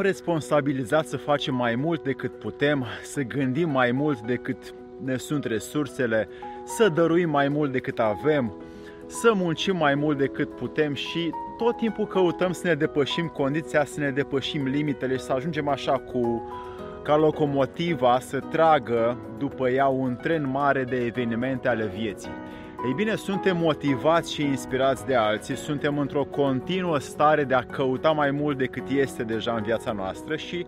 Ne-am responsabilizat să facem mai mult decât putem, să gândim mai mult decât ne sunt resursele, să dăruim mai mult decât avem, să muncim mai mult decât putem și tot timpul căutăm să ne depășim condiția, să ne depășim limitele și să ajungem așa cu ca locomotiva să tragă după ea un tren mare de evenimente ale vieții. Ei bine, suntem motivați și inspirați de alții, suntem într-o continuă stare de a căuta mai mult decât este deja în viața noastră și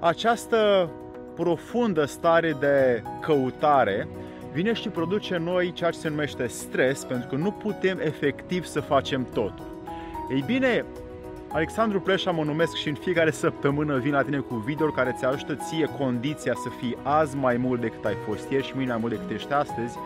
această profundă stare de căutare vine și produce noi ceea ce se numește stres, pentru că nu putem efectiv să facem totul. Ei bine, Alexandru Pleșa mă numesc și în fiecare săptămână vin la tine cu video care ți ajută ție condiția să fii azi mai mult decât ai fost ieri și mâine mai mult decât ești astăzi.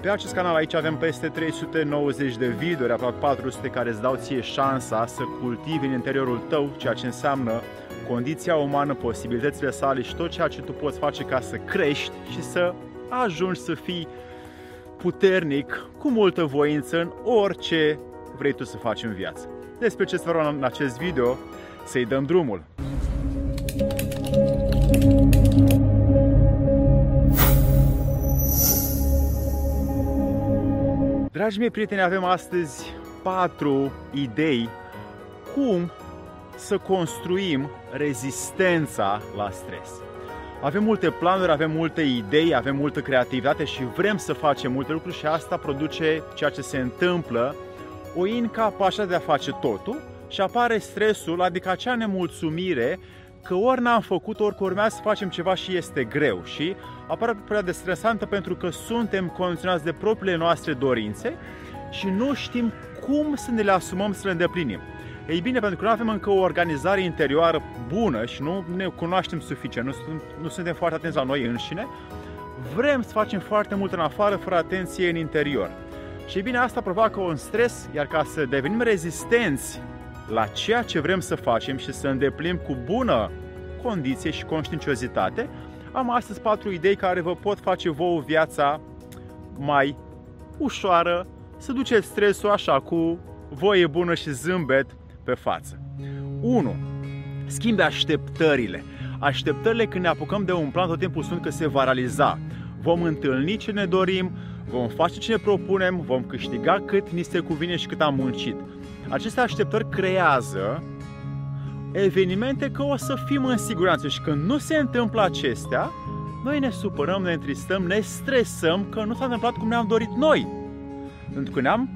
Pe acest canal aici avem peste 390 de videouri, aproape 400 care îți dau ție șansa să cultivi în interiorul tău ceea ce înseamnă condiția umană, posibilitățile sale și tot ceea ce tu poți face ca să crești și să ajungi să fii puternic, cu multă voință în orice vrei tu să faci în viață. Despre ce să în acest video, să-i dăm drumul. Dragii mei prieteni, avem astăzi patru idei cum să construim rezistența la stres. Avem multe planuri, avem multe idei, avem multă creativitate și vrem să facem multe lucruri și asta produce ceea ce se întâmplă, o incapacitate de a face totul și apare stresul, adică acea nemulțumire că ori n-am făcut, ori urmează să facem ceva și este greu și apare prea de stresantă pentru că suntem condiționați de propriile noastre dorințe și nu știm cum să ne le asumăm să le îndeplinim. Ei bine, pentru că nu avem încă o organizare interioară bună și nu ne cunoaștem suficient, nu, nu suntem foarte atenți la noi înșine, vrem să facem foarte mult în afară, fără atenție în interior. Și bine, asta provoacă un stres, iar ca să devenim rezistenți la ceea ce vrem să facem și să îndeplinim cu bună condiție și conștiinciozitate, am astăzi patru idei care vă pot face vouă viața mai ușoară, să duceți stresul așa cu voie bună și zâmbet pe față. 1. Schimbe așteptările. Așteptările când ne apucăm de un plan tot timpul sunt că se va realiza. Vom întâlni ce ne dorim, vom face ce ne propunem, vom câștiga cât ni se cuvine și cât am muncit. Aceste așteptări creează evenimente că o să fim în siguranță și când nu se întâmplă acestea, noi ne supărăm, ne întristăm, ne stresăm că nu s-a întâmplat cum ne-am dorit noi. Pentru că ne-am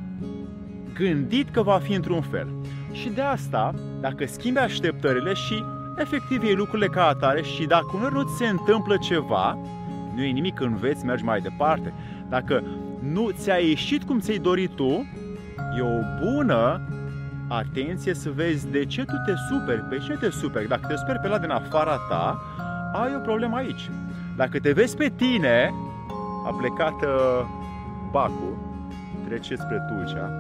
gândit că va fi într-un fel. Și de asta, dacă schimbi așteptările și efectiv iei lucrurile ca atare și dacă unor nu ți se întâmplă ceva, nu e nimic, înveți, mergi mai departe. Dacă nu ți-a ieșit cum ți-ai dorit tu, e o bună atenție să vezi de ce tu te superi, pe ce te superi. Dacă te superi pe la din afara ta, ai o problemă aici. Dacă te vezi pe tine, a plecat uh, bacul, trece spre Tulcea,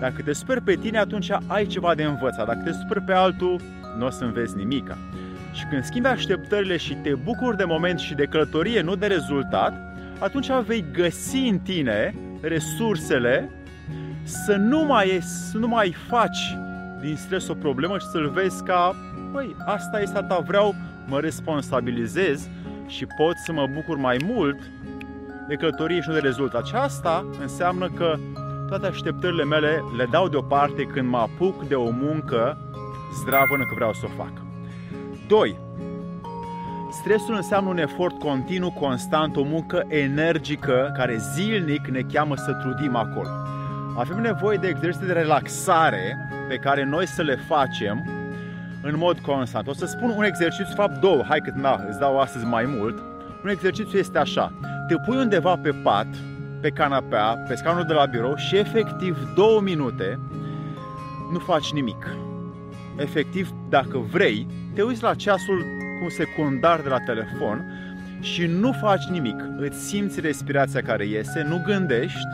dacă te superi pe tine, atunci ai ceva de învățat. Dacă te superi pe altul, nu o să înveți nimica. Și când schimbi așteptările și te bucuri de moment și de călătorie, nu de rezultat, atunci vei găsi în tine resursele să nu mai, să nu mai faci din stres o problemă și să-l vezi ca, păi, asta este ta, vreau, mă responsabilizez și pot să mă bucur mai mult de călătorie și nu de rezultat. Și asta înseamnă că toate așteptările mele le dau deoparte când mă apuc de o muncă zdravă că vreau să o fac. 2. Stresul înseamnă un efort continuu, constant, o muncă energică care zilnic ne cheamă să trudim acolo. Avem nevoie de exerciții de relaxare pe care noi să le facem în mod constant. O să spun un exercițiu, fapt două, hai că na, îți dau astăzi mai mult. Un exercițiu este așa, te pui undeva pe pat, pe canapea, pe scaunul de la birou și efectiv două minute nu faci nimic. Efectiv, dacă vrei, te uiți la ceasul cu un secundar de la telefon și nu faci nimic. Îți simți respirația care iese, nu gândești,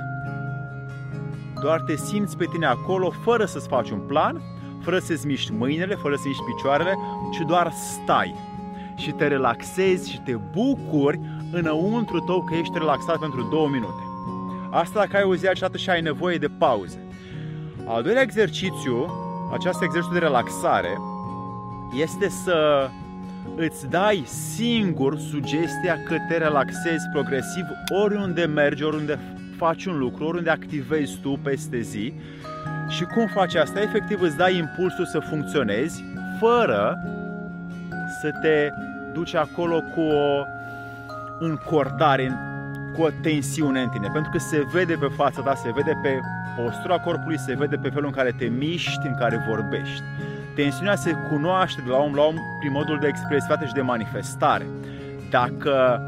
doar te simți pe tine acolo fără să-ți faci un plan, fără să-ți miști mâinile, fără să miști picioarele, ci doar stai și te relaxezi și te bucuri înăuntru tău că ești relaxat pentru două minute. Asta dacă ai o zi agitată și ai nevoie de pauze. Al doilea exercițiu, acest exercițiu de relaxare, este să îți dai singur sugestia că te relaxezi progresiv oriunde mergi, oriunde faci un lucru, oriunde activezi tu peste zi și cum faci asta? Efectiv îți dai impulsul să funcționezi fără să te duci acolo cu o încordare, cu o tensiune în tine. Pentru că se vede pe fața ta, se vede pe postura corpului, se vede pe felul în care te miști, în care vorbești. Tensiunea se cunoaște de la om la om prin modul de expresivitate și de manifestare. Dacă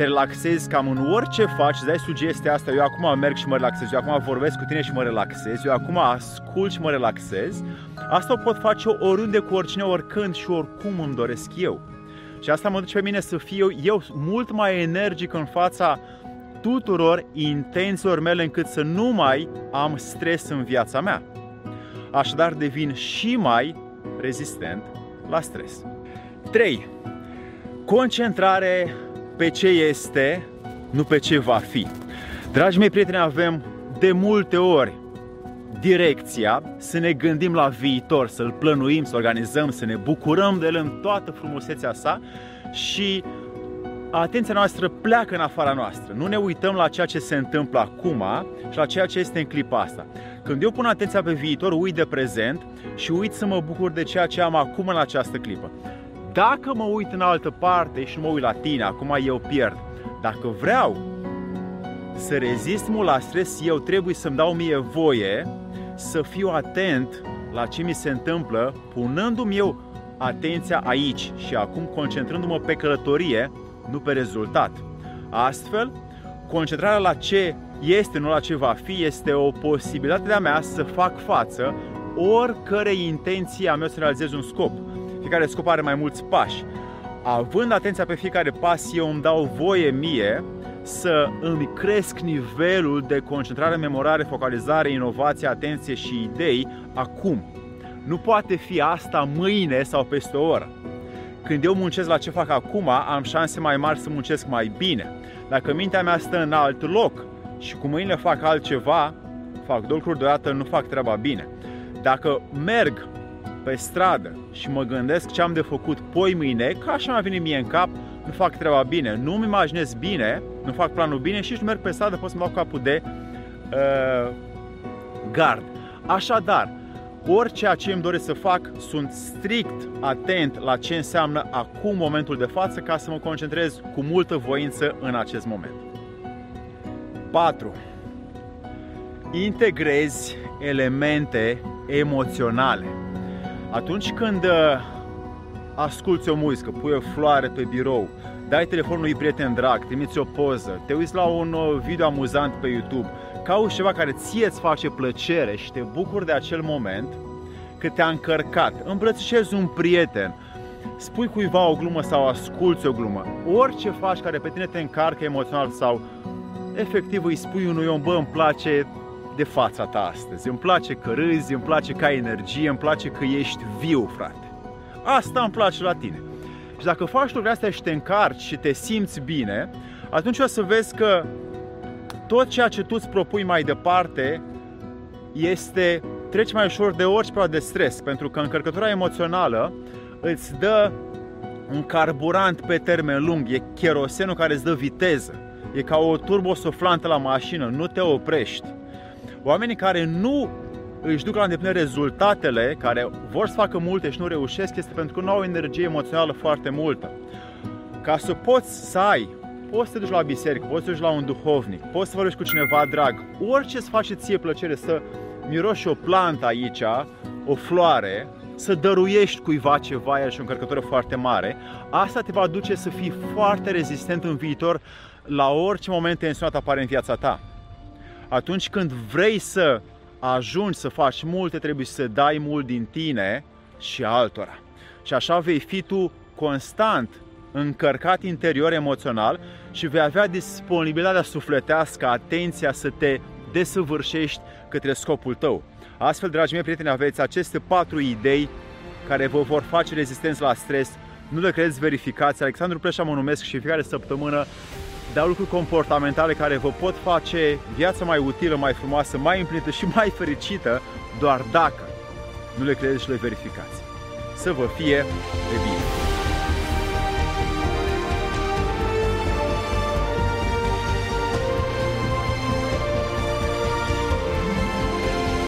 te relaxezi cam în orice faci, îți dai sugestia asta, eu acum merg și mă relaxez, eu acum vorbesc cu tine și mă relaxez, eu acum ascult și mă relaxez, asta o pot face oriunde cu oricine, oricând și oricum îmi doresc eu. Și asta mă duce pe mine să fiu eu mult mai energic în fața tuturor intențiilor mele încât să nu mai am stres în viața mea. Așadar devin și mai rezistent la stres. 3. Concentrare pe ce este, nu pe ce va fi. Dragi mei prieteni, avem de multe ori direcția să ne gândim la viitor, să-l plănuim, să organizăm, să ne bucurăm de el în toată frumusețea sa și atenția noastră pleacă în afara noastră. Nu ne uităm la ceea ce se întâmplă acum și la ceea ce este în clipa asta. Când eu pun atenția pe viitor, uit de prezent și uit să mă bucur de ceea ce am acum în această clipă. Dacă mă uit în altă parte și mă uit la tine, acum eu pierd. Dacă vreau să rezist mult la stres, eu trebuie să-mi dau mie voie să fiu atent la ce mi se întâmplă, punându-mi eu atenția aici și acum concentrându-mă pe călătorie, nu pe rezultat. Astfel, concentrarea la ce este, nu la ce va fi, este o posibilitate de-a mea să fac față oricărei intenții a mea să realizez un scop. Fiecare scop are mai mulți pași. Având atenția pe fiecare pas, eu îmi dau voie mie să îmi cresc nivelul de concentrare, memorare, focalizare, inovație, atenție și idei acum. Nu poate fi asta mâine sau peste o oră. Când eu muncesc la ce fac acum, am șanse mai mari să muncesc mai bine. Dacă mintea mea stă în alt loc și cu mâinile fac altceva, fac două lucruri deodată, nu fac treaba bine. Dacă merg pe stradă și mă gândesc ce am de făcut poi mâine, ca așa mi-a venit mie în cap, nu fac treaba bine, nu-mi imaginez bine, nu fac planul bine și nu merg pe stradă, pot să-mi dau capul de uh, gard. Așadar, orice ce îmi doresc să fac, sunt strict atent la ce înseamnă acum momentul de față ca să mă concentrez cu multă voință în acest moment. 4. Integrezi elemente emoționale. Atunci când uh, asculți o muzică, pui o floare pe birou, dai telefonul unui prieten drag, trimiți o poză, te uiți la un uh, video amuzant pe YouTube, cauți ceva care ție îți face plăcere și te bucuri de acel moment, că te-a încărcat, îmbrățișezi un prieten, spui cuiva o glumă sau asculți o glumă, orice faci care pe tine te încarcă emoțional sau efectiv îi spui unui om, bă, îmi place de fața ta astăzi, îmi place că râzi, îmi place că ai energie, îmi place că ești viu, frate. Asta îmi place la tine. Și dacă faci lucrurile astea și te încarci și te simți bine, atunci o să vezi că tot ceea ce tu îți propui mai departe este treci mai ușor de orice perioadă de stres, pentru că încărcătura emoțională îți dă un carburant pe termen lung, e cherosenul care îți dă viteză. E ca o turbosuflantă la mașină, nu te oprești. Oamenii care nu își duc la îndeplinire rezultatele, care vor să facă multe și nu reușesc, este pentru că nu au energie emoțională foarte multă. Ca să poți să ai, poți să te duci la biserică, poți să te duci la un duhovnic, poți să vorbești cu cineva drag, orice îți face ție plăcere să miroși o plantă aici, o floare, să dăruiești cuiva ceva, el și o încărcătură foarte mare, asta te va duce să fii foarte rezistent în viitor la orice moment tensionat apare în viața ta. Atunci când vrei să ajungi să faci multe, trebuie să dai mult din tine și altora. Și așa vei fi tu constant încărcat interior emoțional și vei avea disponibilitatea sufletească, atenția să te desăvârșești către scopul tău. Astfel, dragii mei prieteni, aveți aceste patru idei care vă vor face rezistenți la stres. Nu le credeți verificați. Alexandru Preșa mă numesc și fiecare săptămână dau lucruri comportamentale care vă pot face viața mai utilă, mai frumoasă, mai împlinită și mai fericită doar dacă nu le credeți și le verificați. să vă fie de bine!